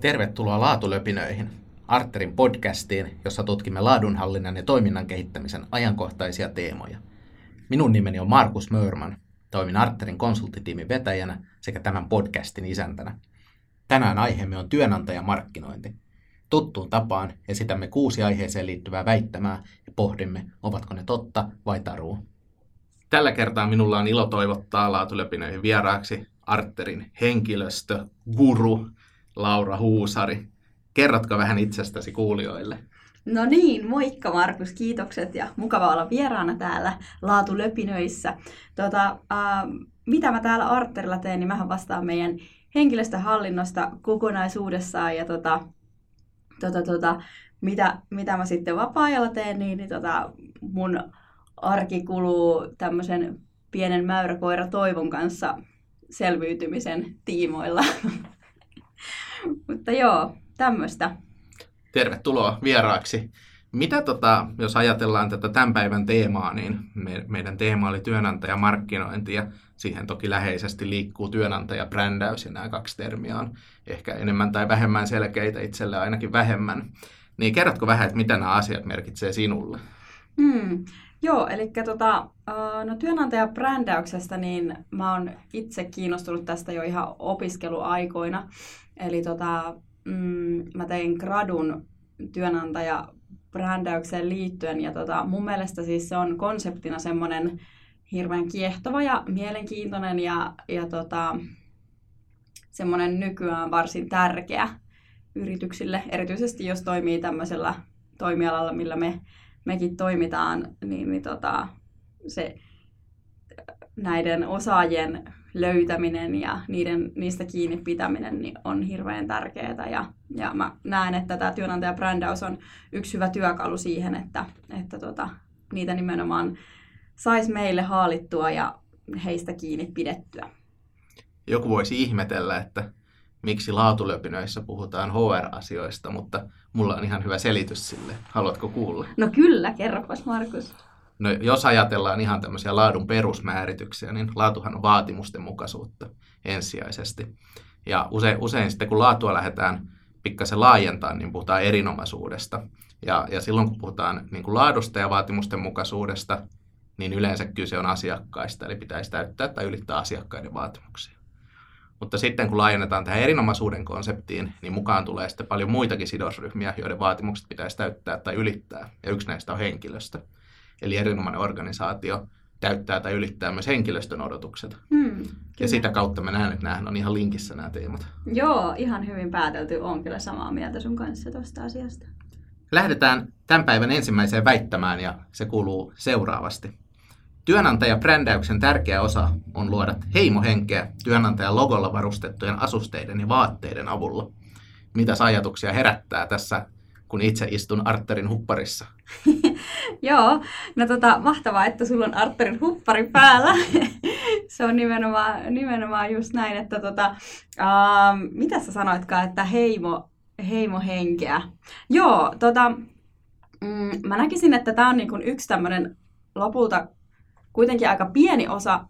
Tervetuloa Laatulöpinöihin, Arterin podcastiin, jossa tutkimme laadunhallinnan ja toiminnan kehittämisen ajankohtaisia teemoja. Minun nimeni on Markus Mörman, toimin Arterin konsulttitiimin vetäjänä sekä tämän podcastin isäntänä. Tänään aiheemme on työnantajamarkkinointi. Tuttuun tapaan esitämme kuusi aiheeseen liittyvää väittämää ja pohdimme, ovatko ne totta vai tarua. Tällä kertaa minulla on ilo toivottaa Laatulöpinöihin vieraaksi Arterin henkilöstö, guru, Laura Huusari. Kerrotko vähän itsestäsi kuulijoille? No niin, moikka Markus, kiitokset ja mukava olla vieraana täällä Laatulöpinöissä. Tota, äh, mitä mä täällä Arterilla teen, niin mähän vastaan meidän henkilöstöhallinnosta kokonaisuudessaan ja tota, tota, tota, mitä, mitä mä sitten vapaa-ajalla teen, niin, niin tota, mun arki kuluu tämmöisen pienen mäyräkoira Toivon kanssa selviytymisen tiimoilla. Mutta joo, tämmöistä. Tervetuloa vieraaksi. Mitä tota, jos ajatellaan tätä tämän päivän teemaa, niin me, meidän teema oli työnantajamarkkinointi ja siihen toki läheisesti liikkuu työnantajabrändäys ja nämä kaksi termiä on ehkä enemmän tai vähemmän selkeitä, itselle ainakin vähemmän. Niin kerrotko vähän, että mitä nämä asiat merkitsee sinulle? Hmm. Joo, eli tota, no työnantajabrändäyksestä, niin mä oon itse kiinnostunut tästä jo ihan opiskeluaikoina. Eli tota, mm, mä tein gradun työnantajabrändäykseen liittyen ja tota, mun mielestä siis se on konseptina semmoinen hirveän kiehtova ja mielenkiintoinen ja, ja tota, semmoinen nykyään varsin tärkeä yrityksille, erityisesti jos toimii tämmöisellä toimialalla, millä me, mekin toimitaan, niin, niin tota, se näiden osaajien löytäminen ja niiden, niistä kiinni pitäminen niin on hirveän tärkeää. Ja, ja mä näen, että tämä työnantajabrändäys on yksi hyvä työkalu siihen, että, että tota, niitä nimenomaan saisi meille haalittua ja heistä kiinni pidettyä. Joku voisi ihmetellä, että miksi laatulöpinöissä puhutaan HR-asioista, mutta mulla on ihan hyvä selitys sille. Haluatko kuulla? No kyllä, kerropas Markus. No, jos ajatellaan ihan tämmöisiä laadun perusmäärityksiä, niin laatuhan on vaatimusten mukaisuutta ensisijaisesti. Ja usein, usein sitten kun laatua lähdetään pikkasen laajentaa, niin puhutaan erinomaisuudesta. Ja, ja silloin kun puhutaan niin kuin laadusta ja vaatimusten mukaisuudesta, niin yleensä kyse on asiakkaista, eli pitäisi täyttää tai ylittää asiakkaiden vaatimuksia. Mutta sitten kun laajennetaan tähän erinomaisuuden konseptiin, niin mukaan tulee sitten paljon muitakin sidosryhmiä, joiden vaatimukset pitäisi täyttää tai ylittää, ja yksi näistä on henkilöstö. Eli erinomainen organisaatio täyttää tai ylittää myös henkilöstön odotukset. Hmm, ja sitä kautta mä näen, että nämähän on ihan linkissä nämä teemat. Joo, ihan hyvin päätelty. on kyllä samaa mieltä sun kanssa tuosta asiasta. Lähdetään tämän päivän ensimmäiseen väittämään ja se kuuluu seuraavasti. Työnantajabrändäyksen tärkeä osa on luoda heimohenkeä työnantajan logolla varustettujen asusteiden ja vaatteiden avulla. Mitä ajatuksia herättää tässä kun itse istun Arterin hupparissa. Joo, no tota, mahtavaa, että sulla on Arterin huppari päällä. se on nimenomaan, nimenomaan just näin, että tota, uh, mitä sä sanoitkaan, että heimo, heimo henkeä. Joo, tota, mm, mä näkisin, että tämä on niin yksi tämmöinen lopulta kuitenkin aika pieni osa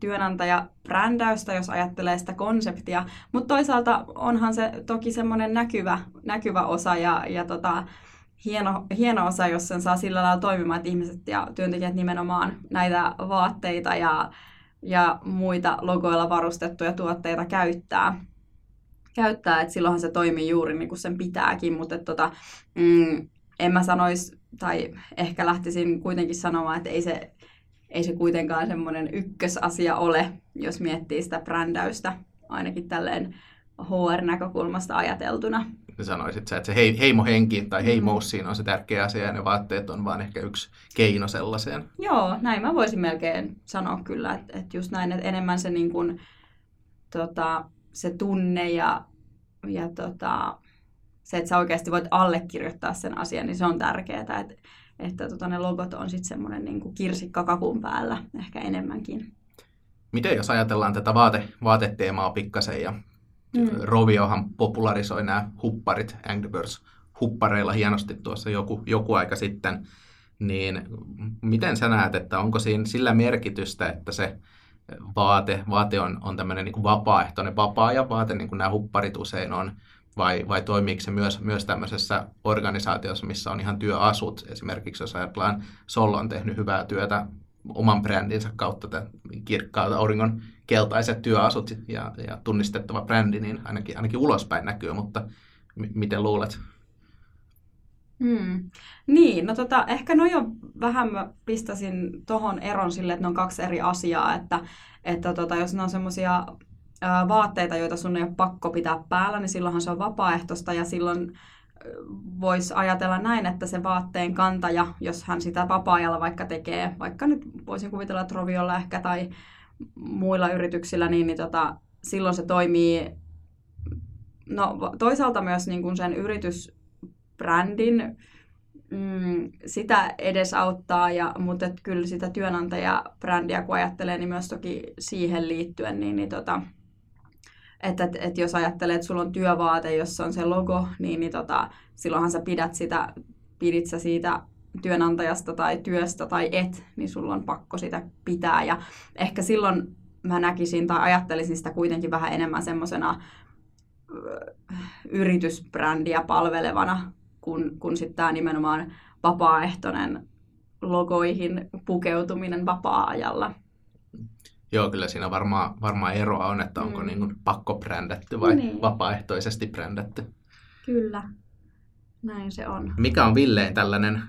työnantajabrändäystä, jos ajattelee sitä konseptia, mutta toisaalta onhan se toki semmoinen näkyvä, näkyvä osa ja, ja tota, hieno, hieno osa, jos sen saa sillä lailla toimimaan, että ihmiset ja työntekijät nimenomaan näitä vaatteita ja, ja muita logoilla varustettuja tuotteita käyttää. käyttää että silloinhan se toimii juuri niin kuin sen pitääkin, mutta tota, mm, en mä sanoisi, tai ehkä lähtisin kuitenkin sanomaan, että ei se ei se kuitenkaan semmoinen ykkösasia ole, jos miettii sitä brändäystä, ainakin tälleen HR-näkökulmasta ajateltuna. Sanoisit sä, että se heimohenki tai heimous siinä on se tärkeä asia ja ne vaatteet on vaan ehkä yksi keino sellaiseen. Joo, näin mä voisin melkein sanoa kyllä, että, että just näin, että enemmän se, niin kuin, tota, se tunne ja, ja tota, se, että sä oikeasti voit allekirjoittaa sen asian, niin se on tärkeää. Että, että tota, ne logot on sitten semmoinen niin kirsikka kakun päällä ehkä enemmänkin. Miten jos ajatellaan tätä vaate, vaateteemaa pikkasen ja mm. Roviohan popularisoi nämä hupparit, Angry Birds huppareilla hienosti tuossa joku, joku aika sitten, niin miten sä näet, että onko siinä sillä merkitystä, että se vaate, vaate on, on tämmöinen niin vapaaehtoinen vapaa-ajan vaate, niin kuin nämä hupparit usein on, vai, vai toimiiko se myös, myös tämmöisessä organisaatiossa, missä on ihan työasut. Esimerkiksi jos ajatellaan, Sol on tehnyt hyvää työtä oman brändinsä kautta, tämän kirkkaat auringon keltaiset työasut ja, ja tunnistettava brändi, niin ainakin, ainakin ulospäin näkyy, mutta m- miten luulet? Hmm. Niin, no tota, ehkä no jo vähän mä pistäisin tohon eron sille, että ne on kaksi eri asiaa, että, että tota, jos ne on semmoisia vaatteita, joita sun ei ole pakko pitää päällä, niin silloinhan se on vapaaehtoista ja silloin voisi ajatella näin, että se vaatteen kantaja, jos hän sitä vapaa-ajalla vaikka tekee, vaikka nyt voisin kuvitella Troviolla ehkä tai muilla yrityksillä, niin, niin tota, silloin se toimii. No, toisaalta myös niin kuin sen yritysbrändin mm, sitä edesauttaa, ja, mutta kyllä sitä työnantajabrändiä kun ajattelee, niin myös toki siihen liittyen, niin, niin tota, että et, et jos ajattelee, että sulla on työvaate, jossa on se logo, niin, niin tota, silloinhan sä pidät sitä, pidit sä siitä työnantajasta tai työstä tai et, niin sulla on pakko sitä pitää. Ja ehkä silloin mä näkisin tai ajattelisin sitä kuitenkin vähän enemmän semmoisena yritysbrändiä palvelevana, kun, kun sitten tämä nimenomaan vapaaehtoinen logoihin pukeutuminen vapaa-ajalla. Joo, kyllä siinä varmaan, varmaan eroa on, että onko mm. niin kuin pakko brändätty vai niin. vapaaehtoisesti brändätty. Kyllä, näin se on. Mikä on Villeen tällainen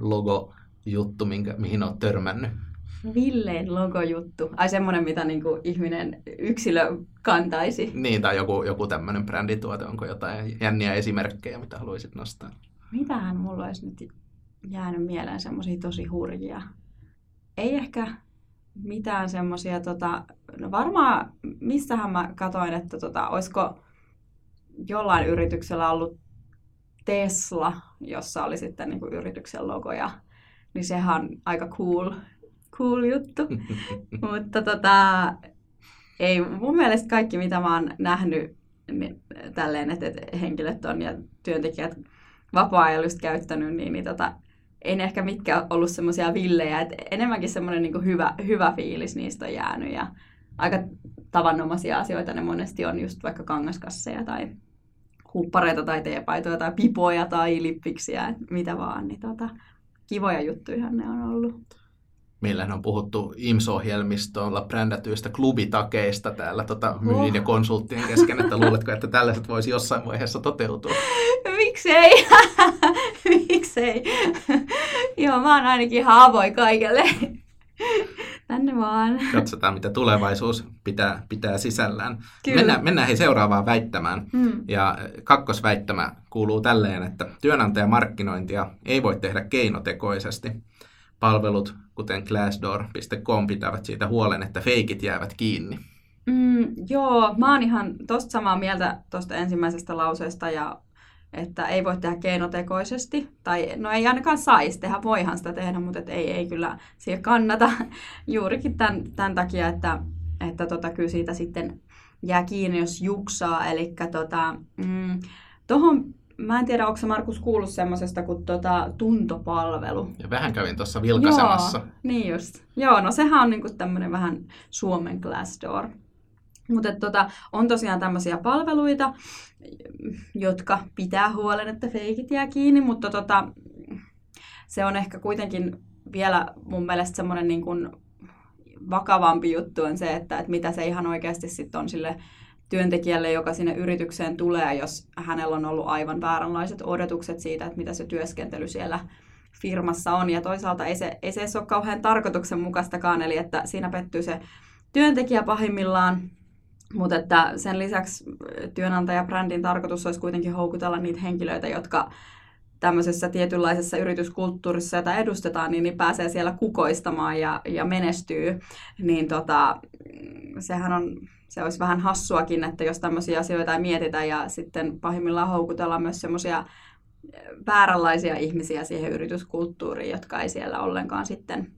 logo-juttu, minkä, mihin olet törmännyt? Villeen logojuttu. Ai semmoinen, mitä niin kuin ihminen yksilö kantaisi. Niin, tai joku, joku tämmöinen brändituote. Onko jotain jänniä esimerkkejä, mitä haluaisit nostaa? Mitähän mulla olisi nyt jäänyt mieleen semmoisia tosi hurjia? Ei ehkä mitään semmoisia, tota, no varmaan, missähän mä katoin, että tota, olisiko jollain yrityksellä ollut Tesla, jossa oli sitten niin kuin yrityksen logoja, niin sehän on aika cool, cool juttu. Mutta tota, ei mun mielestä kaikki, mitä mä oon nähnyt niin, tälleen, että, että henkilöt on ja työntekijät vapaa-ajalla käyttänyt, niin, niin tota, ei ne ehkä mitkään ollut semmoisia villejä, että enemmänkin semmoinen niin hyvä, hyvä fiilis niistä on jäänyt ja aika tavanomaisia asioita ne monesti on just vaikka kangaskasseja tai huppareita tai teepaitoja tai pipoja tai lippiksiä, mitä vaan, niin tota, kivoja juttuja ne on ollut. Meillähän on puhuttu IMS-ohjelmistolla brändätyistä klubitakeista täällä tota, myynnin oh. ja konsulttien kesken, että luuletko, että tällaiset voisi jossain vaiheessa toteutua? Miksei? Miksei? Joo, mä oon ainakin ihan avoin kaikelle. Tänne vaan. Katsotaan, mitä tulevaisuus pitää, pitää sisällään. Kyllä. Mennään, mennään hei seuraavaan väittämään. Hmm. Ja kakkosväittämä kuuluu tälleen, että työnantajamarkkinointia ei voi tehdä keinotekoisesti. Palvelut, kuten Glassdoor.com, pitävät siitä huolen, että feikit jäävät kiinni. Mm, joo, mä oon ihan tosta samaa mieltä tuosta ensimmäisestä lauseesta ja että ei voi tehdä keinotekoisesti, tai no ei ainakaan saisi tehdä, voihan sitä tehdä, mutta et ei, ei kyllä siihen kannata. Juurikin tämän, tämän takia, että, että tota, kyllä siitä sitten jää kiinni, jos juksaa, eli tota, mm, tohon Mä en tiedä, onko Markus kuullut semmoisesta kuin tota, tuntopalvelu. Ja vähän kävin tuossa vilkaisemassa. Joo, niin just. Joo, no sehän on niinku tämmöinen vähän Suomen Glassdoor. Mutta tota, on tosiaan tämmöisiä palveluita, jotka pitää huolen, että feikit jää kiinni, mutta tota, se on ehkä kuitenkin vielä mun mielestä semmoinen niin kuin vakavampi juttu on se, että, että mitä se ihan oikeasti sitten on sille työntekijälle, joka sinne yritykseen tulee, jos hänellä on ollut aivan vääränlaiset odotukset siitä, että mitä se työskentely siellä firmassa on. Ja toisaalta ei se, ei se edes ole kauhean tarkoituksenmukaistakaan, eli että siinä pettyy se työntekijä pahimmillaan, mutta että sen lisäksi työnantajabrändin tarkoitus olisi kuitenkin houkutella niitä henkilöitä, jotka tämmöisessä tietynlaisessa yrityskulttuurissa, jota edustetaan, niin, niin pääsee siellä kukoistamaan ja, ja menestyy. Niin tota, sehän on, se olisi vähän hassuakin, että jos tämmöisiä asioita ei mietitä ja sitten pahimmillaan houkutellaan myös semmoisia vääränlaisia ihmisiä siihen yrityskulttuuriin, jotka ei siellä ollenkaan sitten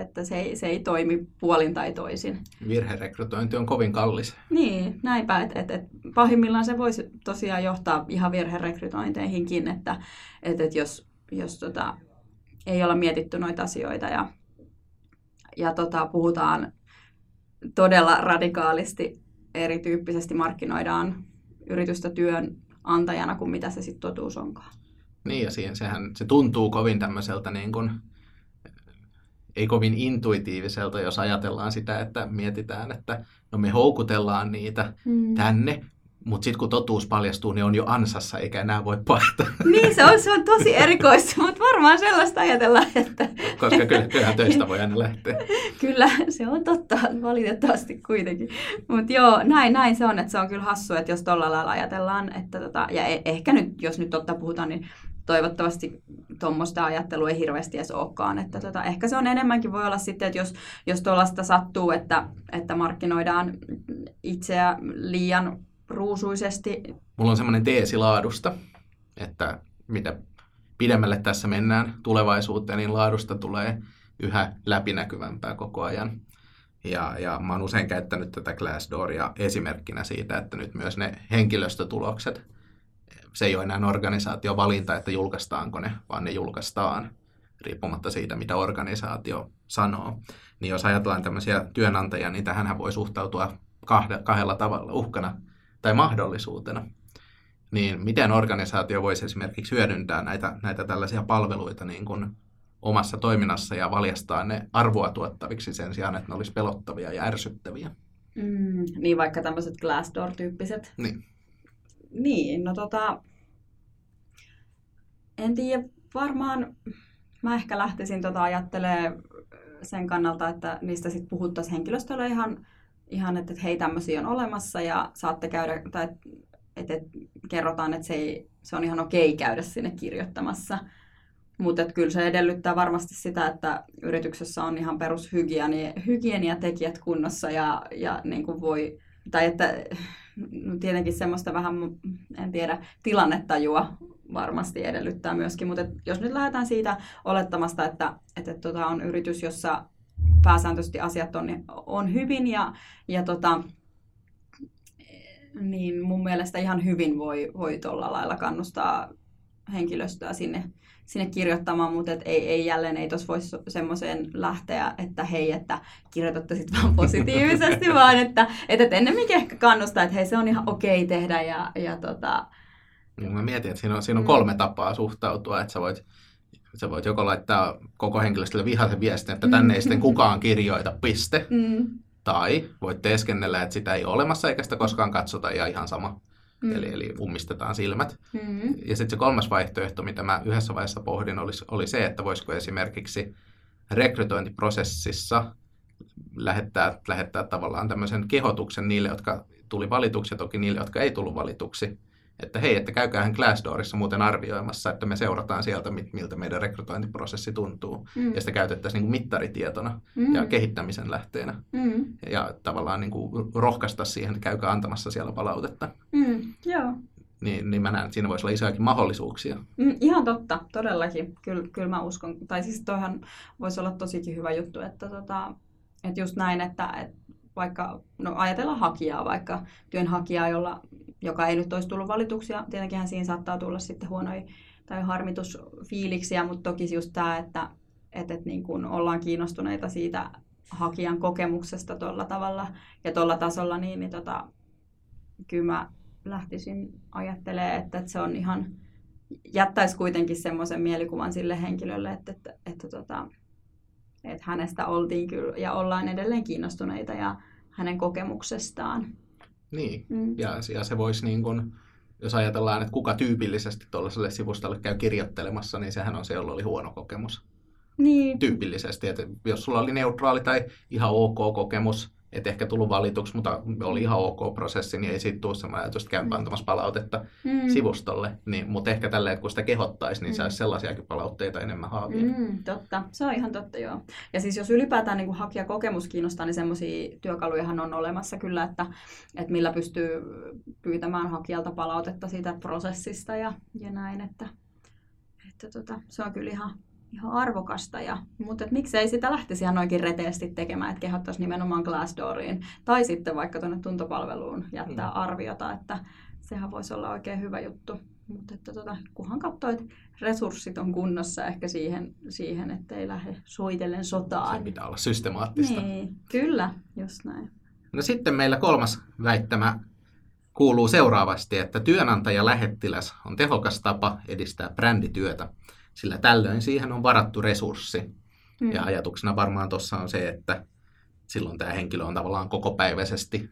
että se ei, se ei toimi puolin tai toisin. Virherekrytointi on kovin kallis. Niin, näinpä, että et, et pahimmillaan se voisi tosiaan johtaa ihan virherekrytointeihinkin, että et, et jos, jos tota, ei olla mietitty noita asioita ja, ja tota, puhutaan todella radikaalisti erityyppisesti markkinoidaan yritystä työn antajana kuin mitä se sitten totuus onkaan. Niin, ja siihen, sehän, se tuntuu kovin tämmöiseltä niin kuin, ei kovin intuitiiviselta, jos ajatellaan sitä, että mietitään, että no me houkutellaan niitä mm. tänne, mutta sitten kun totuus paljastuu, niin on jo ansassa, eikä enää voi paeta. Niin, se on, se on tosi erikoista, mutta varmaan sellaista ajatellaan, että... Koska kyllä, kyllähän töistä voi aina lähteä. kyllä, se on totta, valitettavasti kuitenkin. Mutta joo, näin, näin se on, että se on kyllä hassu, että jos tuolla lailla ajatellaan, että tota, ja e- ehkä nyt, jos nyt totta puhutaan, niin toivottavasti tuommoista ajattelua ei hirveästi edes olekaan. Että tota, ehkä se on enemmänkin voi olla sitten, että jos, jos tuollaista sattuu, että, että markkinoidaan itseä liian ruusuisesti. Mulla on semmoinen teesi laadusta, että mitä pidemmälle tässä mennään tulevaisuuteen, niin laadusta tulee yhä läpinäkyvämpää koko ajan. Ja, ja mä oon usein käyttänyt tätä Glassdooria esimerkkinä siitä, että nyt myös ne henkilöstötulokset, se ei ole enää organisaatiovalinta, että julkaistaanko ne, vaan ne julkaistaan riippumatta siitä, mitä organisaatio sanoo. Niin jos ajatellaan tämmöisiä työnantajia, niin tähän voi suhtautua kahdella tavalla, uhkana tai mahdollisuutena, niin miten organisaatio voisi esimerkiksi hyödyntää näitä, näitä tällaisia palveluita niin kuin omassa toiminnassa ja valjastaa ne arvoa tuottaviksi sen sijaan, että ne olisi pelottavia ja ärsyttäviä. Mm, niin vaikka tämmöiset Glassdoor-tyyppiset. Niin. Niin, no tota, en tiedä, varmaan mä ehkä lähtisin tota ajattelemaan sen kannalta, että niistä sitten puhuttaisiin henkilöstölle ihan ihan, että, hei, tämmöisiä on olemassa ja saatte käydä, tai että, että kerrotaan, että se, ei, se on ihan okei käydä sinne kirjoittamassa. Mutta kyllä se edellyttää varmasti sitä, että yrityksessä on ihan perushygieniatekijät kunnossa ja, ja niin kuin voi, tai että no tietenkin semmoista vähän, en tiedä, tilannetajua varmasti edellyttää myöskin, mutta jos nyt lähdetään siitä olettamasta, että, että, että tota on yritys, jossa pääsääntöisesti asiat on, on hyvin ja, ja tota, niin mun mielestä ihan hyvin voi, voi tuolla lailla kannustaa henkilöstöä sinne, sinne kirjoittamaan, mutta et ei, ei jälleen ei tuossa voisi semmoiseen lähteä, että hei, että kirjoitatte sitten vaan positiivisesti, vaan että, että ennemminkin ehkä kannustaa, että hei se on ihan okei okay tehdä ja, ja tota, niin mä mietin, että siinä on, siinä on kolme tapaa suhtautua, että sä voit Sä voit joko laittaa koko henkilöstölle vihaisen viestin, että tänne ei sitten kukaan kirjoita, piste. Mm. Tai voit teeskennellä, että sitä ei ole olemassa eikä sitä koskaan katsota ja ihan sama. Mm. Eli, eli ummistetaan silmät. Mm. Ja sitten se kolmas vaihtoehto, mitä mä yhdessä vaiheessa pohdin, oli, oli se, että voisiko esimerkiksi rekrytointiprosessissa lähettää, lähettää tavallaan tämmöisen kehotuksen niille, jotka tuli valituksi ja toki niille, jotka ei tullut valituksi että hei, että käykäähän Glassdoorissa muuten arvioimassa, että me seurataan sieltä, miltä meidän rekrytointiprosessi tuntuu. Mm. Ja sitä käytettäisiin niin kuin mittaritietona mm. ja kehittämisen lähteenä. Mm. Ja tavallaan niin kuin rohkaista siihen, että käykää antamassa siellä palautetta. Mm. Joo. Niin, niin mä näen, että siinä voisi olla isojakin mahdollisuuksia. Mm, ihan totta, todellakin. Kyllä, kyllä mä uskon. Tai siis toihan voisi olla tosikin hyvä juttu, että, tota, että just näin, että, että vaikka, no ajatellaan hakijaa, vaikka työnhakijaa, jolla joka ei nyt olisi tullut valituksia. Tietenkin siinä saattaa tulla sitten huonoja tai harmitusfiiliksiä, mutta toki just tämä, että, että, että niin kuin ollaan kiinnostuneita siitä hakijan kokemuksesta tuolla tavalla ja tuolla tasolla, niin, niin tota, kyllä mä lähtisin ajattelemaan, että, että se on ihan, jättäisi kuitenkin semmoisen mielikuvan sille henkilölle, että, että, että, tota, että hänestä oltiin kyllä ja ollaan edelleen kiinnostuneita ja hänen kokemuksestaan. Niin, mm. ja, ja se voisi niin kuin, jos ajatellaan, että kuka tyypillisesti tuollaiselle sivustolle käy kirjoittelemassa, niin sehän on se, jolla oli huono kokemus. Niin. Tyypillisesti, että jos sulla oli neutraali tai ihan ok kokemus, et ehkä tullut valituksi, mutta oli ihan ok prosessi, niin ei siitä tule semmoinen ajatus, että käyn mm. antamassa palautetta mm. sivustolle. Niin, mutta ehkä tälleen, että kun sitä kehottaisi, niin mm. saisi sellaisiakin palautteita enemmän haavia. Mm, totta, se on ihan totta joo. Ja siis jos ylipäätään niin hakijakokemus kiinnostaa, niin semmoisia työkalujahan on olemassa kyllä, että, että millä pystyy pyytämään hakijalta palautetta siitä prosessista ja, ja näin, että, että tota, se on kyllä ihan, ihan arvokasta. Ja, mutta et miksei sitä lähtisi ihan noinkin reteesti tekemään, että kehottaisi nimenomaan Glassdooriin tai sitten vaikka tuonne tuntopalveluun jättää mm. arviota, että sehän voisi olla oikein hyvä juttu. Mutta että tota, kunhan katsoo, että resurssit on kunnossa ehkä siihen, siihen että ei lähde soitellen sotaan. Se pitää olla systemaattista. Niin, kyllä, just näin. No sitten meillä kolmas väittämä kuuluu seuraavasti, että työnantaja-lähettiläs on tehokas tapa edistää brändityötä, sillä tällöin siihen on varattu resurssi. Mm. Ja ajatuksena varmaan tuossa on se, että silloin tämä henkilö on tavallaan kokopäiväisesti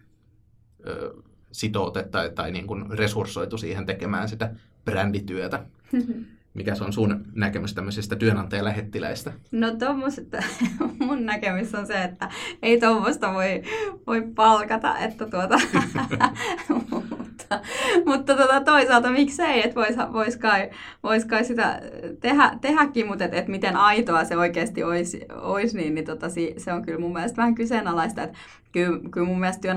ö, sitoutettu tai, tai niin kuin resurssoitu siihen tekemään sitä brändityötä. Mikä se on sun näkemys tämmöisistä työnantajalähettiläistä? No tuommoista, mun näkemys on se, että ei tuommoista voi, voi palkata, että tuota, mutta, mutta tuota, toisaalta miksei, että vois, vois, kai, vois kai sitä tehdä, tehdäkin, mutta että et miten aitoa se oikeasti olisi, olisi niin, niin tota, se on kyllä mun mielestä vähän kyseenalaista, että kyllä, kyllä mun mielestä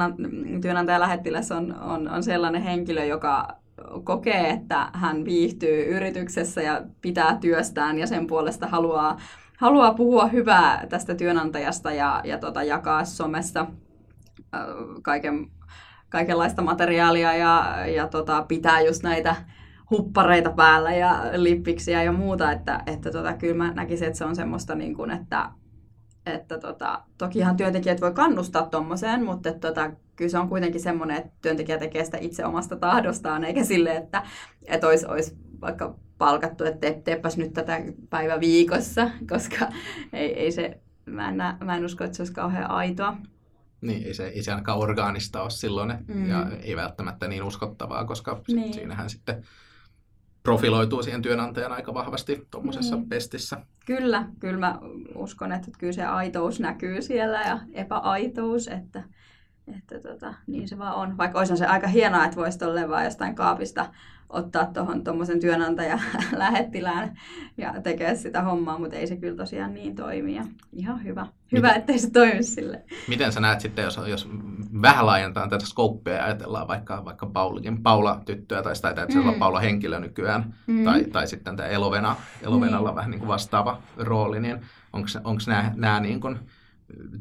työnantajalähettiläs on, on, on sellainen henkilö, joka kokee, että hän viihtyy yrityksessä ja pitää työstään ja sen puolesta haluaa, haluaa puhua hyvää tästä työnantajasta ja, ja tota, jakaa somessa kaiken, kaikenlaista materiaalia ja, ja tota, pitää just näitä huppareita päällä ja lippiksiä ja muuta, että, että tota, kyllä mä näkisin, että se on semmoista, niin kuin, että, että tota, tokihan työntekijät voi kannustaa tuommoiseen, mutta että, tota, kyllä se on kuitenkin semmoinen, että työntekijä tekee sitä itse omasta tahdostaan, eikä sille, että, että olisi, olisi vaikka palkattu, että te, teepäs nyt tätä päivä viikossa, koska ei, ei se, mä en, mä en usko, että se olisi kauhean aitoa. Niin, ei se, ei se ainakaan orgaanista ole silloin mm. ja ei välttämättä niin uskottavaa, koska niin. siinähän sitten profiloituu siihen työnantajan aika vahvasti tuommoisessa mm. pestissä. Kyllä, kyllä mä uskon, että kyllä se aitous näkyy siellä ja epäaitous, että, että tota, niin se vaan on. Vaikka olisi se aika hienoa, että voisi tolleen vaan jostain kaapista ottaa tuohon tuommoisen työnantaja lähettilään ja tekee sitä hommaa, mutta ei se kyllä tosiaan niin toimi. Ja ihan hyvä, hyvä Miten, ettei se toimi sille. Miten sä näet sitten, jos, jos vähän laajentaa tätä skouppia ja ajatellaan vaikka, vaikka Paulikin, Paula-tyttöä tai sitä, että mm. se on Paula henkilö nykyään, mm. tai, tai sitten tämä Elovena, Elovenalla mm. vähän niin kuin vastaava rooli, niin onko nämä, nämä niin kuin,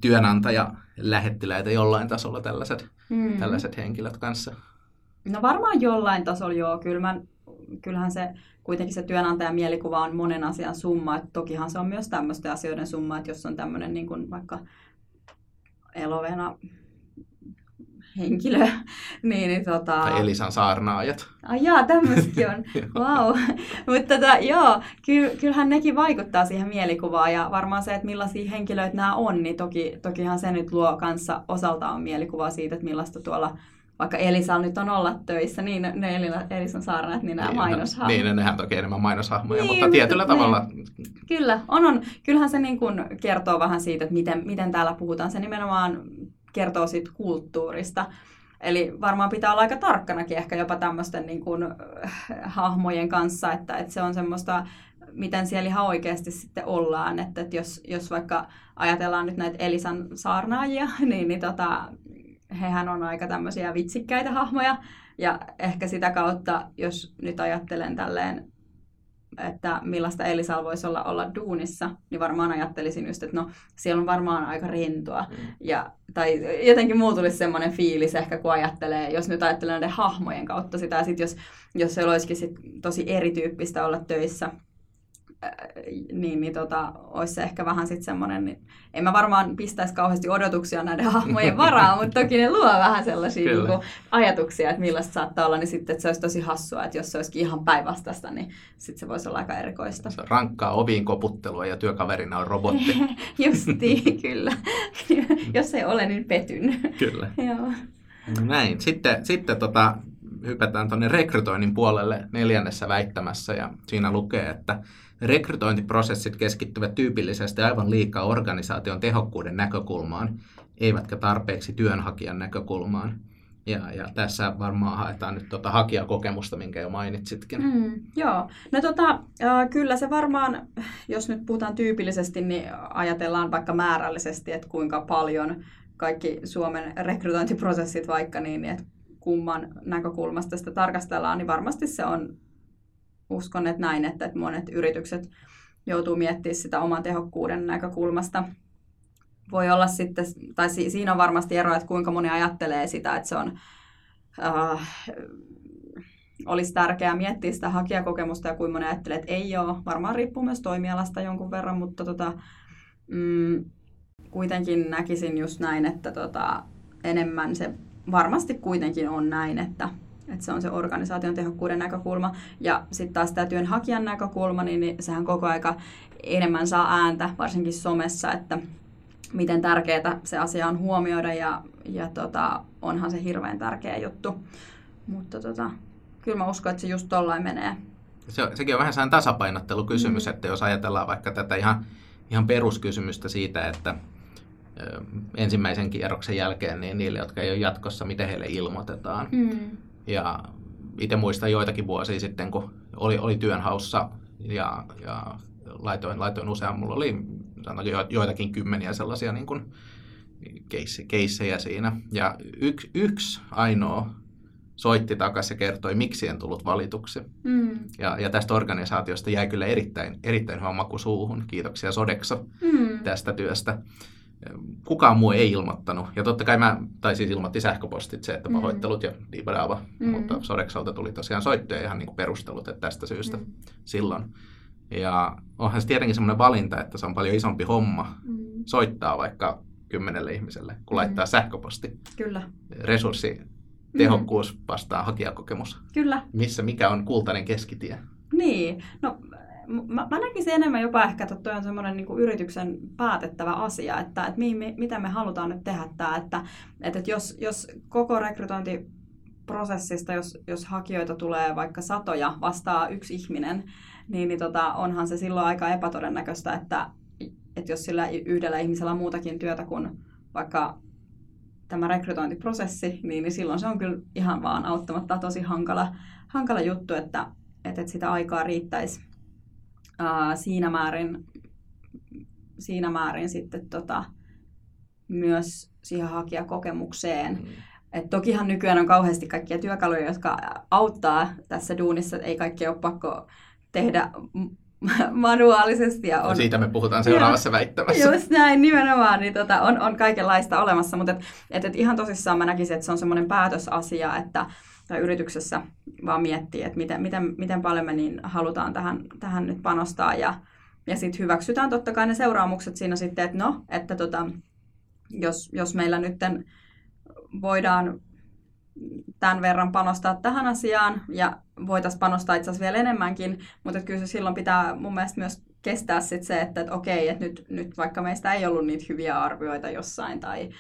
työnantaja lähettiläitä jollain tasolla tällaiset, mm. tällaiset henkilöt kanssa? No varmaan jollain tasolla joo. Kyllä mä, kyllähän se kuitenkin se työnantajan mielikuva on monen asian summa. Et tokihan se on myös tämmöisten asioiden summa, että jos on tämmöinen niin kuin vaikka elovena henkilö. niin, niin, tota... Tai Elisan saarnaajat. Ai jaa, tämmöisetkin on. wow. Mutta tota, joo, ky- kyllähän nekin vaikuttaa siihen mielikuvaan ja varmaan se, että millaisia henkilöitä nämä on, niin toki, tokihan se nyt luo kanssa osaltaan mielikuvaa siitä, että millaista tuolla vaikka Elisa nyt on olla töissä, niin ne Elisan saarnat, niin nämä niin, mainoshahmot. Niin, nehän toki enemmän mainoshahmoja, niin, mutta tietyllä niin, tavalla. Kyllä, on, on. Kyllähän se niin kuin kertoo vähän siitä, että miten, miten täällä puhutaan. Se nimenomaan kertoo siitä kulttuurista. Eli varmaan pitää olla aika tarkkanakin ehkä jopa tämmöisten niin kuin, äh, hahmojen kanssa, että, että se on semmoista, miten siellä ihan oikeasti sitten ollaan. Että, että jos, jos vaikka ajatellaan nyt näitä Elisan saarnaajia, niin, niin tota, hehän on aika tämmöisiä vitsikkäitä hahmoja. Ja ehkä sitä kautta, jos nyt ajattelen tälleen että millaista Elisal voisi olla olla duunissa, niin varmaan ajattelisin just, että no siellä on varmaan aika rentoa. Mm. Ja, tai jotenkin muu tulisi semmoinen fiilis ehkä, kun ajattelee, jos nyt ajattelee näiden hahmojen kautta sitä, ja sit jos, jos se olisikin sit tosi erityyppistä olla töissä niin, niin tota, olisi se ehkä vähän sitten semmoinen, niin en mä varmaan pistäisi kauheasti odotuksia näiden hahmojen varaan, mutta toki ne luo vähän sellaisia niin kuin, ajatuksia, että millaista saattaa olla, niin sitten että se olisi tosi hassua, että jos se olisikin ihan päinvastaista, niin sitten se voisi olla aika erikoista. Se on rankkaa oviin koputtelua ja työkaverina on robotti. Justiin, kyllä. jos ei ole, niin petyn. Kyllä. Joo. Näin. Sitten, sitten tota, hypätään tuonne rekrytoinnin puolelle neljännessä väittämässä ja siinä lukee, että Rekrytointiprosessit keskittyvät tyypillisesti aivan liikaa organisaation tehokkuuden näkökulmaan, eivätkä tarpeeksi työnhakijan näkökulmaan. Ja, ja tässä varmaan haetaan nyt tuota hakijakokemusta, minkä jo mainitsitkin. Mm, joo. No tota, äh, kyllä se varmaan, jos nyt puhutaan tyypillisesti, niin ajatellaan vaikka määrällisesti, että kuinka paljon kaikki Suomen rekrytointiprosessit vaikka niin, että kumman näkökulmasta sitä tarkastellaan, niin varmasti se on uskon, että näin, että, monet yritykset joutuu miettimään sitä oman tehokkuuden näkökulmasta. Voi olla sitten, tai si- siinä on varmasti eroa, että kuinka moni ajattelee sitä, että se on, äh, olisi tärkeää miettiä sitä hakijakokemusta ja kuinka moni ajattelee, että ei ole. Varmaan riippuu myös toimialasta jonkun verran, mutta tota, mm, kuitenkin näkisin just näin, että tota, enemmän se varmasti kuitenkin on näin, että, että se on se organisaation tehokkuuden näkökulma. Ja sitten taas tämä työnhakijan näkökulma, niin, niin sehän koko aika enemmän saa ääntä, varsinkin somessa, että miten tärkeää se asia on huomioida ja, ja tota, onhan se hirveän tärkeä juttu. Mutta tota, kyllä mä uskon, että se just tollain menee. Se, sekin on vähän sellainen tasapainottelukysymys, mm. että jos ajatellaan vaikka tätä ihan, ihan peruskysymystä siitä, että ö, ensimmäisen kierroksen jälkeen niin niille, jotka ei ole jatkossa, miten heille ilmoitetaan. Mm. Ja itse muistan joitakin vuosia sitten, kun oli, oli työnhaussa ja, ja laitoin, laitoin usean, mulla oli joitakin kymmeniä sellaisia niin kuin keissejä siinä. Ja yksi, yksi ainoa soitti takaisin ja kertoi, miksi en tullut valituksi. Mm. Ja, ja tästä organisaatiosta jäi kyllä erittäin, erittäin hyvä maku suuhun. Kiitoksia Sodexo mm. tästä työstä. Kukaan muu ei ilmoittanut. Ja totta kai mä, tai siis ilmoitti sähköpostit se, että mm. pahoittelut mm. ja diipadaava. Mm. Mutta Sodexolta tuli tosiaan soittoja ihan niin kuin perustelut, että tästä syystä mm. silloin. Ja onhan se tietenkin semmoinen valinta, että se on paljon isompi homma mm. soittaa vaikka kymmenelle ihmiselle, kun mm. laittaa sähköposti. Kyllä. Resurssi tehokkuus mm. vastaa hakijakokemus. Kyllä. Missä, mikä on kultainen keskitie? Niin, no mä, mä näkisin enemmän jopa ehkä, että toi on semmoinen niin yrityksen päätettävä asia, että, että mi, mi, mitä me halutaan nyt tehdä tämä, että, että, että jos, jos koko rekrytointiprosessista, jos, jos hakijoita tulee vaikka satoja, vastaa yksi ihminen, niin, niin tota, onhan se silloin aika epätodennäköistä, että, että jos sillä yhdellä ihmisellä on muutakin työtä kuin vaikka tämä rekrytointiprosessi, niin, niin silloin se on kyllä ihan vaan auttamatta tosi hankala, hankala juttu, että, että, että sitä aikaa riittäisi ää, siinä määrin, siinä määrin sitten tota, myös siihen hakijakokemukseen. Mm. Et tokihan nykyään on kauheasti kaikkia työkaluja, jotka auttaa tässä duunissa, ei kaikki ole pakko tehdä manuaalisesti. Ja on, Siitä me puhutaan seuraavassa ja, väittämässä. Just näin, nimenomaan. Niin tota, on, on kaikenlaista olemassa, mutta et, et, et ihan tosissaan mä näkisin, että se on semmoinen päätösasia, että tai yrityksessä vaan miettii, että miten, miten, miten paljon me niin halutaan tähän, tähän nyt panostaa ja, ja sitten hyväksytään totta kai ne seuraamukset siinä sitten, että no, että tota, jos, jos meillä nyt voidaan tämän verran panostaa tähän asiaan ja voitaisiin panostaa itse asiassa vielä enemmänkin, mutta kyllä se silloin pitää mun mielestä myös kestää sit se, että, että okei, että nyt, nyt vaikka meistä ei ollut niitä hyviä arvioita jossain tai,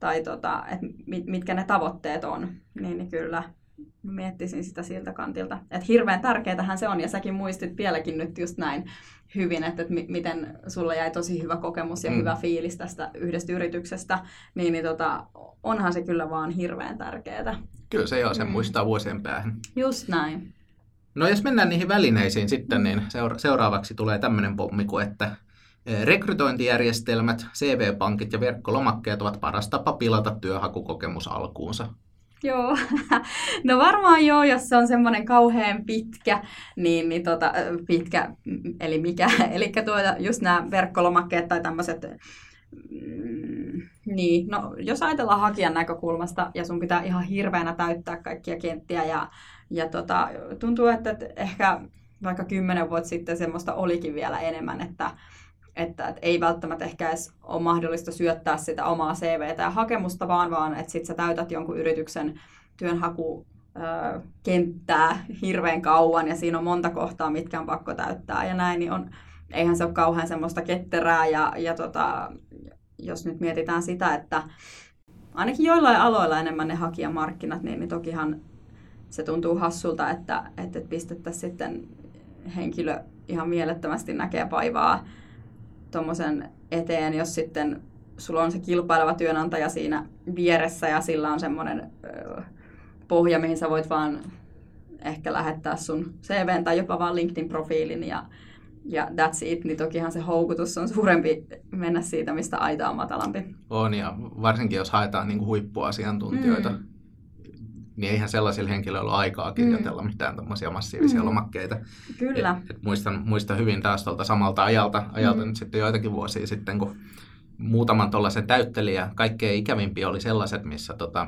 tai tota, että mit, mitkä ne tavoitteet on, niin, niin kyllä miettisin sitä siltä kantilta. Että hirveän tärkeätähän se on, ja säkin muistit vieläkin nyt just näin hyvin, että, että miten sulla jäi tosi hyvä kokemus ja mm. hyvä fiilis tästä yhdestä yrityksestä, niin, niin tota, onhan se kyllä vaan hirveän tärkeää. Kyllä se joo, sen mm. muistaa vuosien päähän. Just näin. No jos mennään niihin välineisiin sitten, niin seura- seuraavaksi tulee tämmöinen pommiku, että e, rekrytointijärjestelmät, CV-pankit ja verkkolomakkeet ovat paras tapa pilata työhakukokemus alkuunsa. Joo, no varmaan joo, jos se on semmoinen kauhean pitkä, niin, niin tota, pitkä, eli mikä, eli tuota, just nämä verkkolomakkeet tai tämmöiset, mm, niin, no jos ajatellaan hakijan näkökulmasta ja sun pitää ihan hirveänä täyttää kaikkia kenttiä ja, ja tota, tuntuu, että, että ehkä vaikka kymmenen vuotta sitten semmoista olikin vielä enemmän, että, että, että ei välttämättä ehkä edes ole mahdollista syöttää sitä omaa CVtä ja hakemusta, vaan, vaan että sitten sä täytät jonkun yrityksen työnhaku kenttää hirveän kauan ja siinä on monta kohtaa, mitkä on pakko täyttää ja näin, niin on, eihän se ole kauhean semmoista ketterää ja, ja tota, jos nyt mietitään sitä, että ainakin joillain aloilla enemmän ne hakijamarkkinat, niin, niin tokihan se tuntuu hassulta, että, että pistettäisiin sitten henkilö ihan mielettömästi näkee vaivaa tuommoisen eteen, jos sitten sulla on se kilpaileva työnantaja siinä vieressä ja sillä on semmoinen pohja, mihin sä voit vaan ehkä lähettää sun CVn tai jopa vaan LinkedIn-profiilin ja, ja that's it, niin tokihan se houkutus on suurempi mennä siitä, mistä aita on matalampi. On ja varsinkin jos haetaan niin kuin huippuasiantuntijoita, mm. Niin eihän sellaisilla henkilöillä ole aikaa kirjoitella mm. mitään tämmöisiä massiivisia mm. lomakkeita. Kyllä. Et, et muistan, muistan hyvin taas tuolta samalta ajalta, ajalta mm. nyt sitten joitakin vuosia sitten, kun muutaman tuollaisen täytteli ja kaikkein ikävimpi oli sellaiset, missä tota,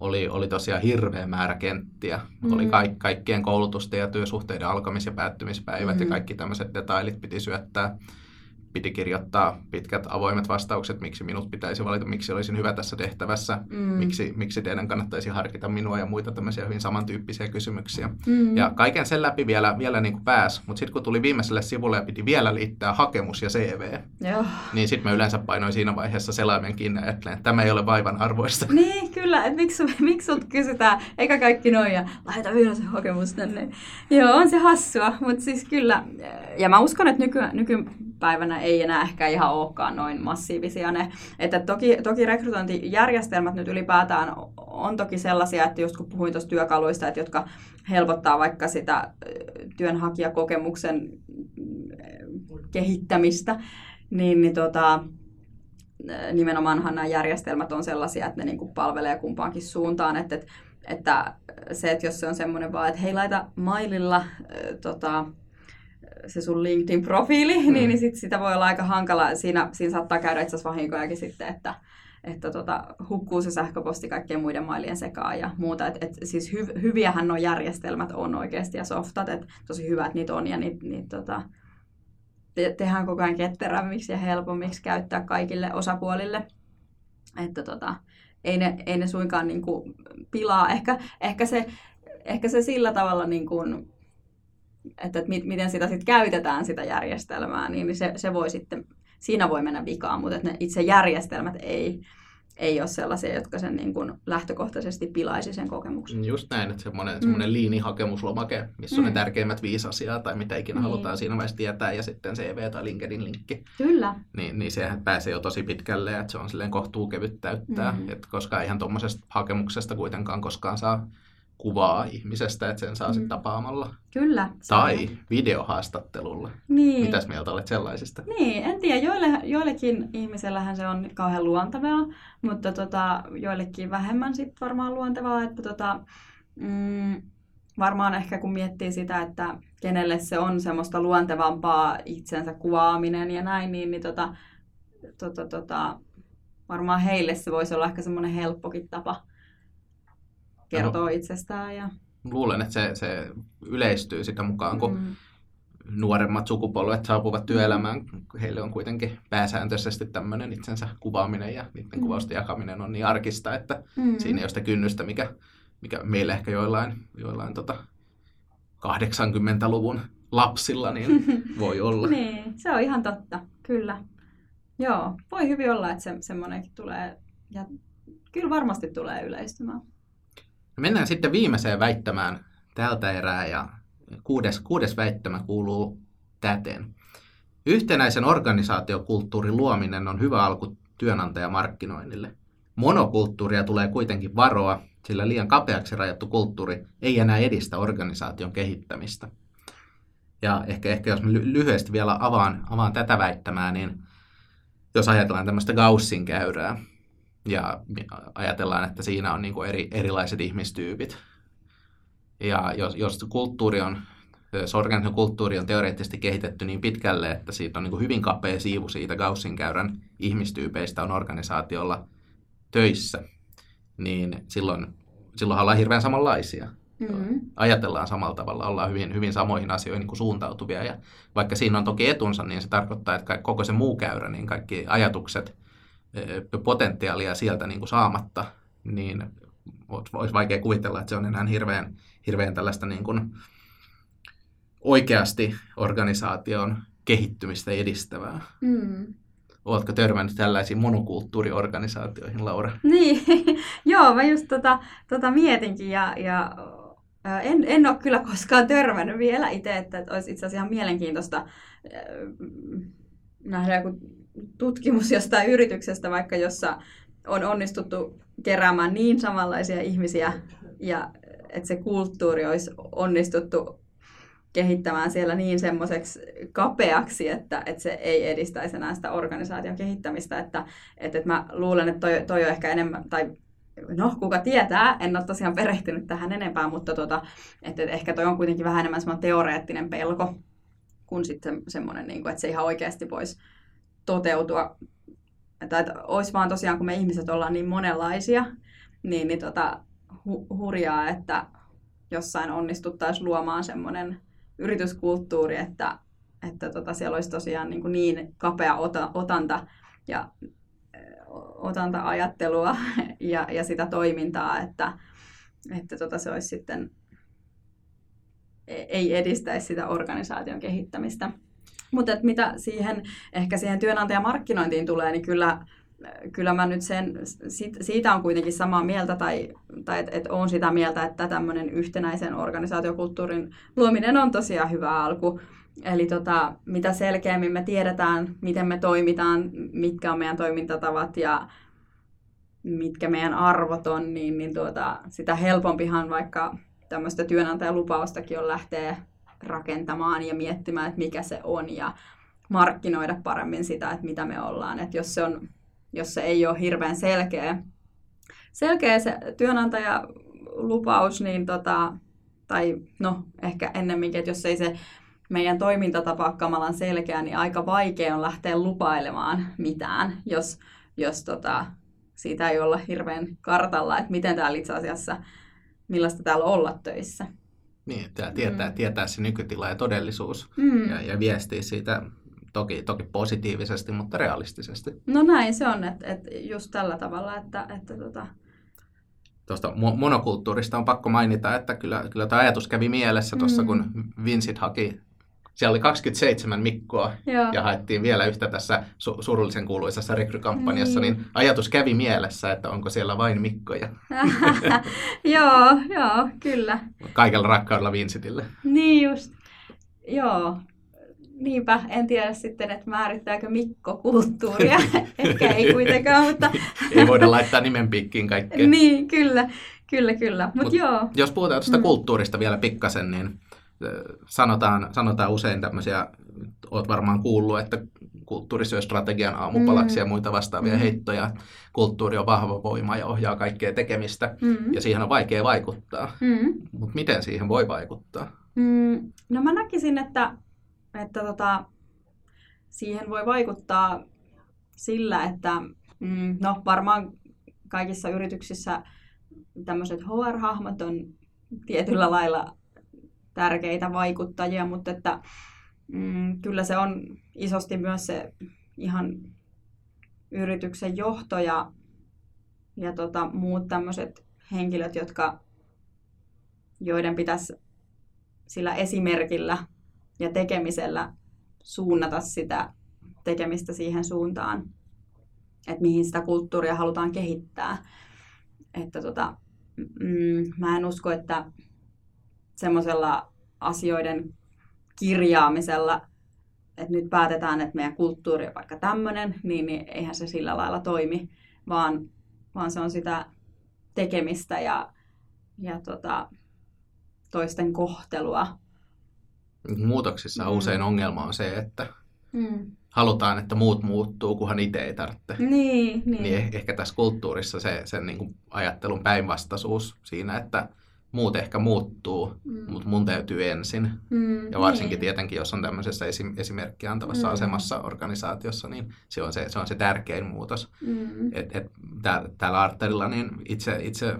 oli, oli tosiaan hirveä määrä kenttiä. Mm. Oli ka- kaikkien koulutusten ja työsuhteiden alkamis- ja päättymispäivät mm. ja kaikki tämmöiset detailit piti syöttää. Piti kirjoittaa pitkät avoimet vastaukset, miksi minut pitäisi valita, miksi olisin hyvä tässä tehtävässä, mm. miksi, miksi teidän kannattaisi harkita minua ja muita tämmöisiä hyvin samantyyppisiä kysymyksiä. Mm. Ja kaiken sen läpi vielä, vielä niin kuin pääsi, mutta sitten kun tuli viimeiselle sivulle ja piti vielä liittää hakemus ja CV, Joo. niin sitten mä yleensä painoin siinä vaiheessa selaimen kiinni ja että tämä ei ole vaivan arvoista. Niin, kyllä, että miksi, miksi sut kysytään, eikä kaikki noin ja laita vielä se hakemus tänne. Joo, on se hassua, mutta siis kyllä, ja mä uskon, että nyky, nykypäivänä ei enää ehkä ihan olekaan noin massiivisia ne. Että toki, toki rekrytointijärjestelmät nyt ylipäätään on toki sellaisia, että just kun puhuin tuosta työkaluista, että jotka helpottaa vaikka sitä työnhakijakokemuksen kehittämistä, niin, niin tota, nimenomaanhan nämä järjestelmät on sellaisia, että ne niin kuin palvelee kumpaankin suuntaan, että, että, että se, että jos se on semmoinen vaan, että hei laita maililla äh, tota, se sun LinkedIn-profiili, mm. niin, niin sit sitä voi olla aika hankala. Siinä, siinä saattaa käydä itse asiassa vahinkojakin sitten, että, että tota, hukkuu se sähköposti kaikkien muiden mailien sekaan ja muuta. Et, et, siis hyv, hyviähän nuo järjestelmät on oikeasti ja softat, että tosi hyvät niitä on ja niitä niit, tota, te, tehdään koko ajan ketterämmiksi ja helpommiksi käyttää kaikille osapuolille. Että tota, ei, ne, ei ne suinkaan niin kuin pilaa. Ehkä, ehkä, se, ehkä se sillä tavalla, niin kuin, että, että miten sitä sitten käytetään, sitä järjestelmää, niin se, se voi sitten, siinä voi mennä vikaan, mutta että ne itse järjestelmät ei, ei ole sellaisia, jotka sen niin kuin lähtökohtaisesti pilaisi sen kokemuksen. Just näin, että semmoinen, mm. semmoinen liinihakemuslomake, missä mm. on ne mm. tärkeimmät viisi asiaa tai mitä ikinä niin. halutaan siinä vaiheessa tietää ja sitten CV tai LinkedIn-linkki. Kyllä. Niin, niin sehän pääsee jo tosi pitkälle, että se on silleen kohtuu kevyt täyttää, mm. että koska eihän tuommoisesta hakemuksesta kuitenkaan koskaan saa kuvaa ihmisestä, että sen saa mm. sitten tapaamalla. Kyllä. Tai on. videohaastattelulla. Niin. Mitäs mieltä olet sellaisista? Niin, en tiedä. Joille, joillekin ihmisellähän se on kauhean luontevaa, mutta tota, joillekin vähemmän sitten varmaan luontevaa. Että tota, mm, varmaan ehkä kun miettii sitä, että kenelle se on semmoista luontevampaa itsensä kuvaaminen ja näin, niin, niin tota, tota, tota, varmaan heille se voisi olla ehkä semmoinen helppokin tapa kertoo no, itsestään. Ja... Luulen, että se, se yleistyy sitä mukaan, kun mm. nuoremmat sukupolvet saapuvat työelämään. Heille on kuitenkin pääsääntöisesti tämmöinen itsensä kuvaaminen ja niiden mm. kuvausten jakaminen on niin arkista, että mm. siinä ei ole sitä kynnystä, mikä, mikä meillä ehkä joillain, joillain tota 80-luvun lapsilla niin voi olla. niin, se on ihan totta, kyllä. Joo, voi hyvin olla, että se, semmoinenkin tulee, ja kyllä varmasti tulee yleistymään. Mennään sitten viimeiseen väittämään tältä erää ja kuudes, kuudes väittämä kuuluu täten. Yhtenäisen organisaatiokulttuurin luominen on hyvä alku työnantajamarkkinoinnille. Monokulttuuria tulee kuitenkin varoa, sillä liian kapeaksi rajattu kulttuuri ei enää edistä organisaation kehittämistä. Ja ehkä, ehkä jos lyhyesti vielä avaan, avaan tätä väittämää, niin jos ajatellaan tämmöistä Gaussin käyrää, ja ajatellaan, että siinä on niin kuin eri, erilaiset ihmistyypit. Ja jos, jos kulttuuri on, organisaation kulttuuri on teoreettisesti kehitetty niin pitkälle, että siitä on niin kuin hyvin kapea siivu siitä Gaussin käyrän ihmistyypeistä on organisaatiolla töissä, niin silloin, silloin ollaan hirveän samanlaisia. Mm-hmm. Ajatellaan samalla tavalla, ollaan hyvin, hyvin samoihin asioihin niin kuin suuntautuvia. Ja vaikka siinä on toki etunsa, niin se tarkoittaa, että koko se muu käyrä, niin kaikki ajatukset, potentiaalia sieltä niin kuin saamatta, niin olisi vaikea kuvitella, että se on enää hirveän, hirveän tällaista niin kuin oikeasti organisaation kehittymistä edistävää. Mm. Oletko törmännyt tällaisiin monokulttuuriorganisaatioihin, Laura? Niin, joo, mä just tota, tota mietinkin ja, ja en, en ole kyllä koskaan törmännyt vielä itse, että olisi itse asiassa ihan mielenkiintoista nähdä joku tutkimus jostain yrityksestä, vaikka jossa on onnistuttu keräämään niin samanlaisia ihmisiä ja että se kulttuuri olisi onnistuttu kehittämään siellä niin semmoiseksi kapeaksi, että, että se ei edistäisi enää sitä organisaation kehittämistä. Että, että, että mä luulen, että toi, toi on ehkä enemmän, tai no kuka tietää, en ole tosiaan perehtynyt tähän enempää, mutta tota, että, että ehkä toi on kuitenkin vähän enemmän semmoinen teoreettinen pelko kuin sitten semmoinen, niin kuin, että se ihan oikeasti voisi toteutua. Tai olisi vaan tosiaan, kun me ihmiset ollaan niin monenlaisia, niin, niin tota, hu- hurjaa, että jossain onnistuttaisiin luomaan semmoinen yrityskulttuuri, että, että tota, siellä olisi tosiaan niin, niin kapea ota, otanta ja otanta-ajattelua ja, ja sitä toimintaa, että, että tota, se olisi sitten, e, ei edistäisi sitä organisaation kehittämistä. Mutta mitä siihen, ehkä siihen työnantajamarkkinointiin tulee, niin kyllä, kyllä mä nyt sen, siitä on kuitenkin samaa mieltä, tai, tai että et on sitä mieltä, että tämmöinen yhtenäisen organisaatiokulttuurin luominen on tosiaan hyvä alku. Eli tota, mitä selkeämmin me tiedetään, miten me toimitaan, mitkä on meidän toimintatavat ja mitkä meidän arvot on, niin, niin tuota, sitä helpompihan vaikka tämmöistä työnantajalupaustakin on lähteä rakentamaan ja miettimään, että mikä se on ja markkinoida paremmin sitä, että mitä me ollaan. Että jos, se on, jos se ei ole hirveän selkeä, selkeä se työnantajalupaus, niin tota, tai no ehkä ennemminkin, että jos ei se meidän toimintatapa kamalan selkeä, niin aika vaikea on lähteä lupailemaan mitään, jos, jos tota, siitä ei olla hirveän kartalla, että miten täällä itse asiassa, millaista täällä olla töissä. Niin, että tietää, mm. tietää se nykytila ja todellisuus mm. ja, ja viestiä siitä toki, toki positiivisesti, mutta realistisesti. No näin se on, että, että just tällä tavalla, että, että tota... Tuosta monokulttuurista on pakko mainita, että kyllä, kyllä tämä ajatus kävi mielessä tuossa, mm. kun Vincent haki siellä oli 27 Mikkoa Joo. ja haettiin vielä yhtä tässä su- surullisen kuuluisessa rekrykampanjassa, niin. niin ajatus kävi mielessä, että onko siellä vain Mikkoja. joo, joo, kyllä. Kaikella rakkaudella Vincentille. Niin just, joo. Niinpä, en tiedä sitten, että määrittääkö Mikko kulttuuria. Ehkä ei kuitenkaan, mutta... ei voida laittaa nimen pikkiin kaikkea. niin, kyllä, kyllä, kyllä. Mut, Mut joo. Jos puhutaan tuosta mm. kulttuurista vielä pikkasen, niin sanotaan, sanotaan usein tämmöisiä, oot varmaan kuullut, että kulttuuri syö strategian aamupalaksi mm. ja muita vastaavia mm. heittoja. Kulttuuri on vahva voima ja ohjaa kaikkea tekemistä mm. ja siihen on vaikea vaikuttaa. Mm. Mutta miten siihen voi vaikuttaa? Mm. No mä näkisin, että, että tota, siihen voi vaikuttaa sillä, että mm, no varmaan kaikissa yrityksissä tämmöiset HR-hahmot on tietyllä lailla tärkeitä vaikuttajia, mutta että mm, kyllä se on isosti myös se ihan yrityksen johto ja, ja tota, muut tämmöiset henkilöt, jotka, joiden pitäisi sillä esimerkillä ja tekemisellä suunnata sitä tekemistä siihen suuntaan, että mihin sitä kulttuuria halutaan kehittää. Että tota, mm, mä en usko, että semmoisella asioiden kirjaamisella, että nyt päätetään, että meidän kulttuuri on vaikka tämmöinen, niin, niin eihän se sillä lailla toimi, vaan, vaan se on sitä tekemistä ja, ja tota, toisten kohtelua. Muutoksissa mm. usein ongelma on se, että mm. halutaan, että muut muuttuu, kunhan itse ei tarvitse. Niin, niin. niin eh, ehkä tässä kulttuurissa se sen niin kuin ajattelun päinvastaisuus siinä, että muut ehkä muuttuu, mm. mutta mun täytyy ensin. Mm, ja varsinkin niin. tietenkin, jos on tämmöisessä esim- esimerkkiä antavassa mm. asemassa organisaatiossa, niin se on se, se, on se tärkein muutos. Mm. Et, et, tää, täällä Arterilla niin itse, itse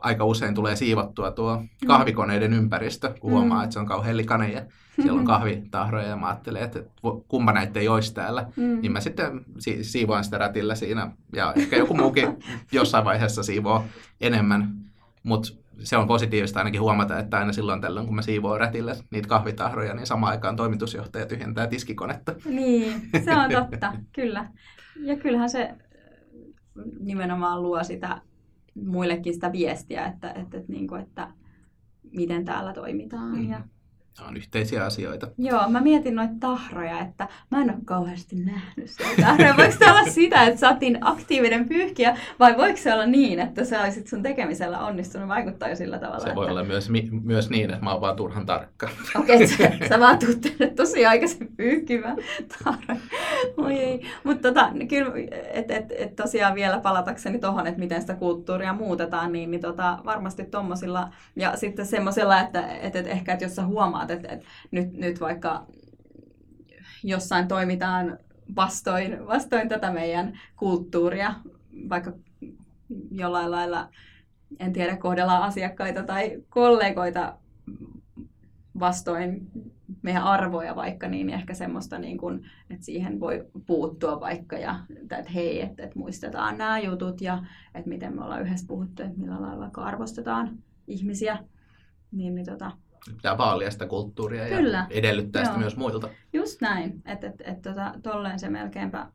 aika usein tulee siivottua tuo mm. kahvikoneiden ympäristö, kun huomaa, mm. että se on kauhean likainen ja siellä on kahvitahroja ja mä ajattelen, että kumpa näitä ei olisi täällä. Mm. Niin mä sitten si- siivoan sitä rätillä siinä ja ehkä joku muukin jossain vaiheessa siivoo enemmän. Mutta se on positiivista ainakin huomata, että aina silloin tällöin, kun mä siivoon rätille niitä kahvitahroja, niin samaan aikaan toimitusjohtaja tyhjentää tiskikonetta. Niin, se on totta, kyllä. Ja kyllähän se nimenomaan luo sitä muillekin sitä viestiä, että, että, että, niin kuin, että miten täällä toimitaan. Mm. Ja on yhteisiä asioita. Joo, mä mietin noita tahroja, että mä en ole kauheasti nähnyt sitä tahroja. Voiko se olla sitä, että sä aktiivinen pyyhkiä, vai voiko se olla niin, että sä olisit sun tekemisellä onnistunut vaikuttaa sillä tavalla? Se että... voi olla myös, mi- myös niin, että mä oon vaan turhan tarkka. Okei, okay, sä, sä vaan tuut tosi aikaisin pyyhkimään tahroja. Oi ei. Mutta tota, kyllä, että et, et tosiaan vielä palatakseni tuohon, että miten sitä kulttuuria muutetaan, niin, niin tota, varmasti tuommoisilla, ja sitten semmoisella, että et, et ehkä, että jos sä huomaat, että, että nyt, nyt vaikka jossain toimitaan vastoin, vastoin tätä meidän kulttuuria, vaikka jollain lailla, en tiedä, kohdellaan asiakkaita tai kollegoita vastoin meidän arvoja vaikka, niin ehkä semmoista, niin kuin, että siihen voi puuttua vaikka ja että hei, että, että muistetaan nämä jutut ja että miten me ollaan yhdessä puhuttu, että millä lailla vaikka arvostetaan ihmisiä. Niin, niin tota, Pitää vaalia sitä kulttuuria Kyllä. ja edellyttää Joo. sitä myös muilta. Just näin, että et, et, tota, tolleen se melkeinpä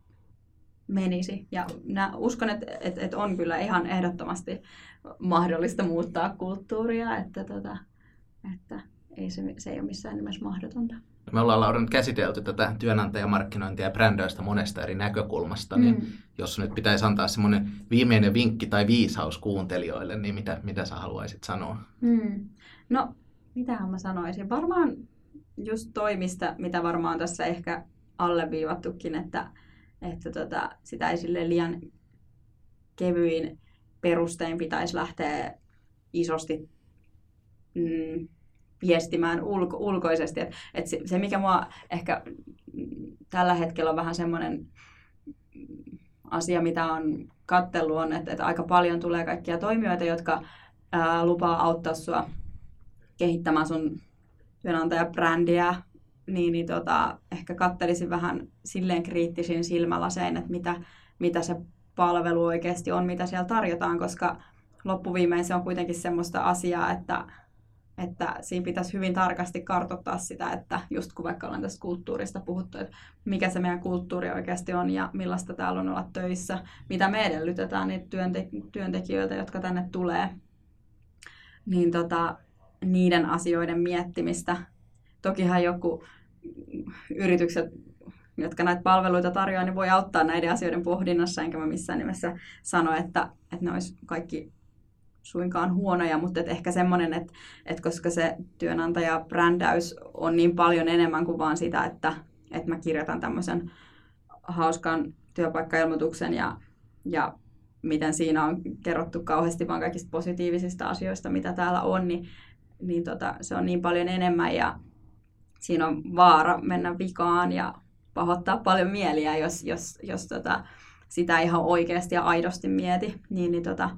menisi. Ja nä, uskon, että et, et on kyllä ihan ehdottomasti mahdollista muuttaa kulttuuria, että, tota, että ei se, se ei ole missään nimessä mahdotonta. Me ollaan Laura nyt käsitelty tätä työnantajamarkkinointia ja brändäystä monesta eri näkökulmasta, niin mm. jos nyt pitäisi antaa semmoinen viimeinen vinkki tai viisaus kuuntelijoille, niin mitä, mitä sä haluaisit sanoa? Mm. No, mitähän mä sanoisin? Varmaan just toimista, mitä varmaan tässä ehkä alleviivattukin, että, että tota, sitä ei sille liian kevyin perustein pitäisi lähteä isosti mm, viestimään ulko, ulkoisesti. Et, et se, se, mikä mua ehkä tällä hetkellä on vähän semmoinen asia, mitä on kattellut, on, että, että aika paljon tulee kaikkia toimijoita, jotka ää, lupaa auttaa sua kehittämään sun työnantajabrändiä, niin, niin tota, ehkä kattelisin vähän silleen kriittisin silmälasein, että mitä, mitä se palvelu oikeasti on, mitä siellä tarjotaan, koska loppuviimein se on kuitenkin semmoista asiaa, että, että siinä pitäisi hyvin tarkasti kartoittaa sitä, että just kun vaikka ollaan tästä kulttuurista puhuttu, että mikä se meidän kulttuuri oikeasti on ja millaista täällä on olla töissä, mitä me edellytetään niitä työnte- työntekijöiltä, jotka tänne tulee, niin tota, niiden asioiden miettimistä. Tokihan joku yritykset, jotka näitä palveluita tarjoaa, niin voi auttaa näiden asioiden pohdinnassa, enkä mä missään nimessä sano, että, että ne olisi kaikki suinkaan huonoja, mutta et ehkä semmoinen, että, että koska se työnantajabrändäys on niin paljon enemmän kuin vaan sitä, että, että mä kirjoitan tämmöisen hauskan työpaikkailmoituksen ja, ja miten siinä on kerrottu kauheasti vaan kaikista positiivisista asioista, mitä täällä on, niin, niin tota, se on niin paljon enemmän ja siinä on vaara mennä vikaan ja pahoittaa paljon mieliä, jos, jos, jos tota, sitä ihan oikeasti ja aidosti mieti. Niin, niin tota,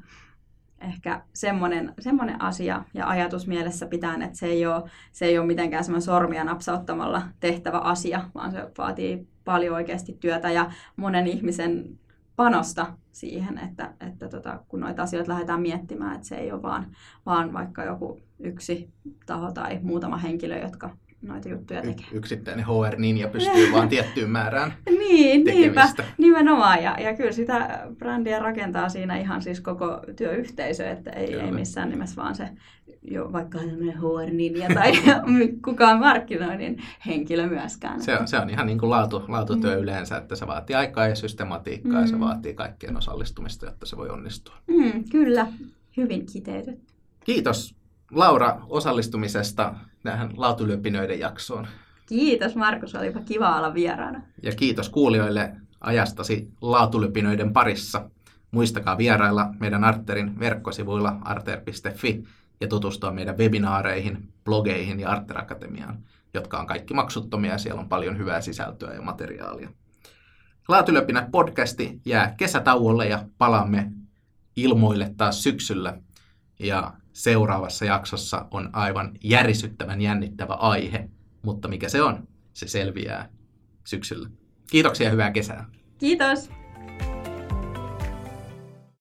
ehkä semmoinen, semmoinen asia ja ajatus mielessä pitää, että se ei ole, se ei ole mitenkään semmoinen sormia napsauttamalla tehtävä asia, vaan se vaatii paljon oikeasti työtä ja monen ihmisen panosta siihen, että, että tota, kun noita asioita lähdetään miettimään, että se ei ole vaan, vaan vaikka joku yksi taho tai muutama henkilö, jotka noita juttuja tekee. Y- yksittäinen HR-ninja pystyy vaan tiettyyn määrään Niin, niinpä, nimenomaan. Ja, ja kyllä sitä brändiä rakentaa siinä ihan siis koko työyhteisö, että ei, ei missään nimessä vaan se jo vaikka HR-ninja tai kukaan markkinoinnin henkilö myöskään. Se on, se on ihan niin kuin laatu, laatutyö mm. yleensä, että se vaatii aikaa ja systematiikkaa mm. ja se mm. vaatii kaikkien osallistumista, jotta se voi onnistua. Mm, kyllä, hyvin kiteytetty. Kiitos Laura osallistumisesta tähän laatulyöpinöiden jaksoon. Kiitos Markus, olipa kiva olla vieraana. Ja kiitos kuulijoille ajastasi laatulypinöiden parissa. Muistakaa vierailla meidän Arterin verkkosivuilla arter.fi ja tutustua meidän webinaareihin, blogeihin ja Arter Akatemiaan, jotka on kaikki maksuttomia ja siellä on paljon hyvää sisältöä ja materiaalia. Laatulöpinä podcasti jää kesätauolle ja palaamme ilmoille taas syksyllä. Ja seuraavassa jaksossa on aivan järisyttävän jännittävä aihe, mutta mikä se on, se selviää syksyllä. Kiitoksia ja hyvää kesää. Kiitos.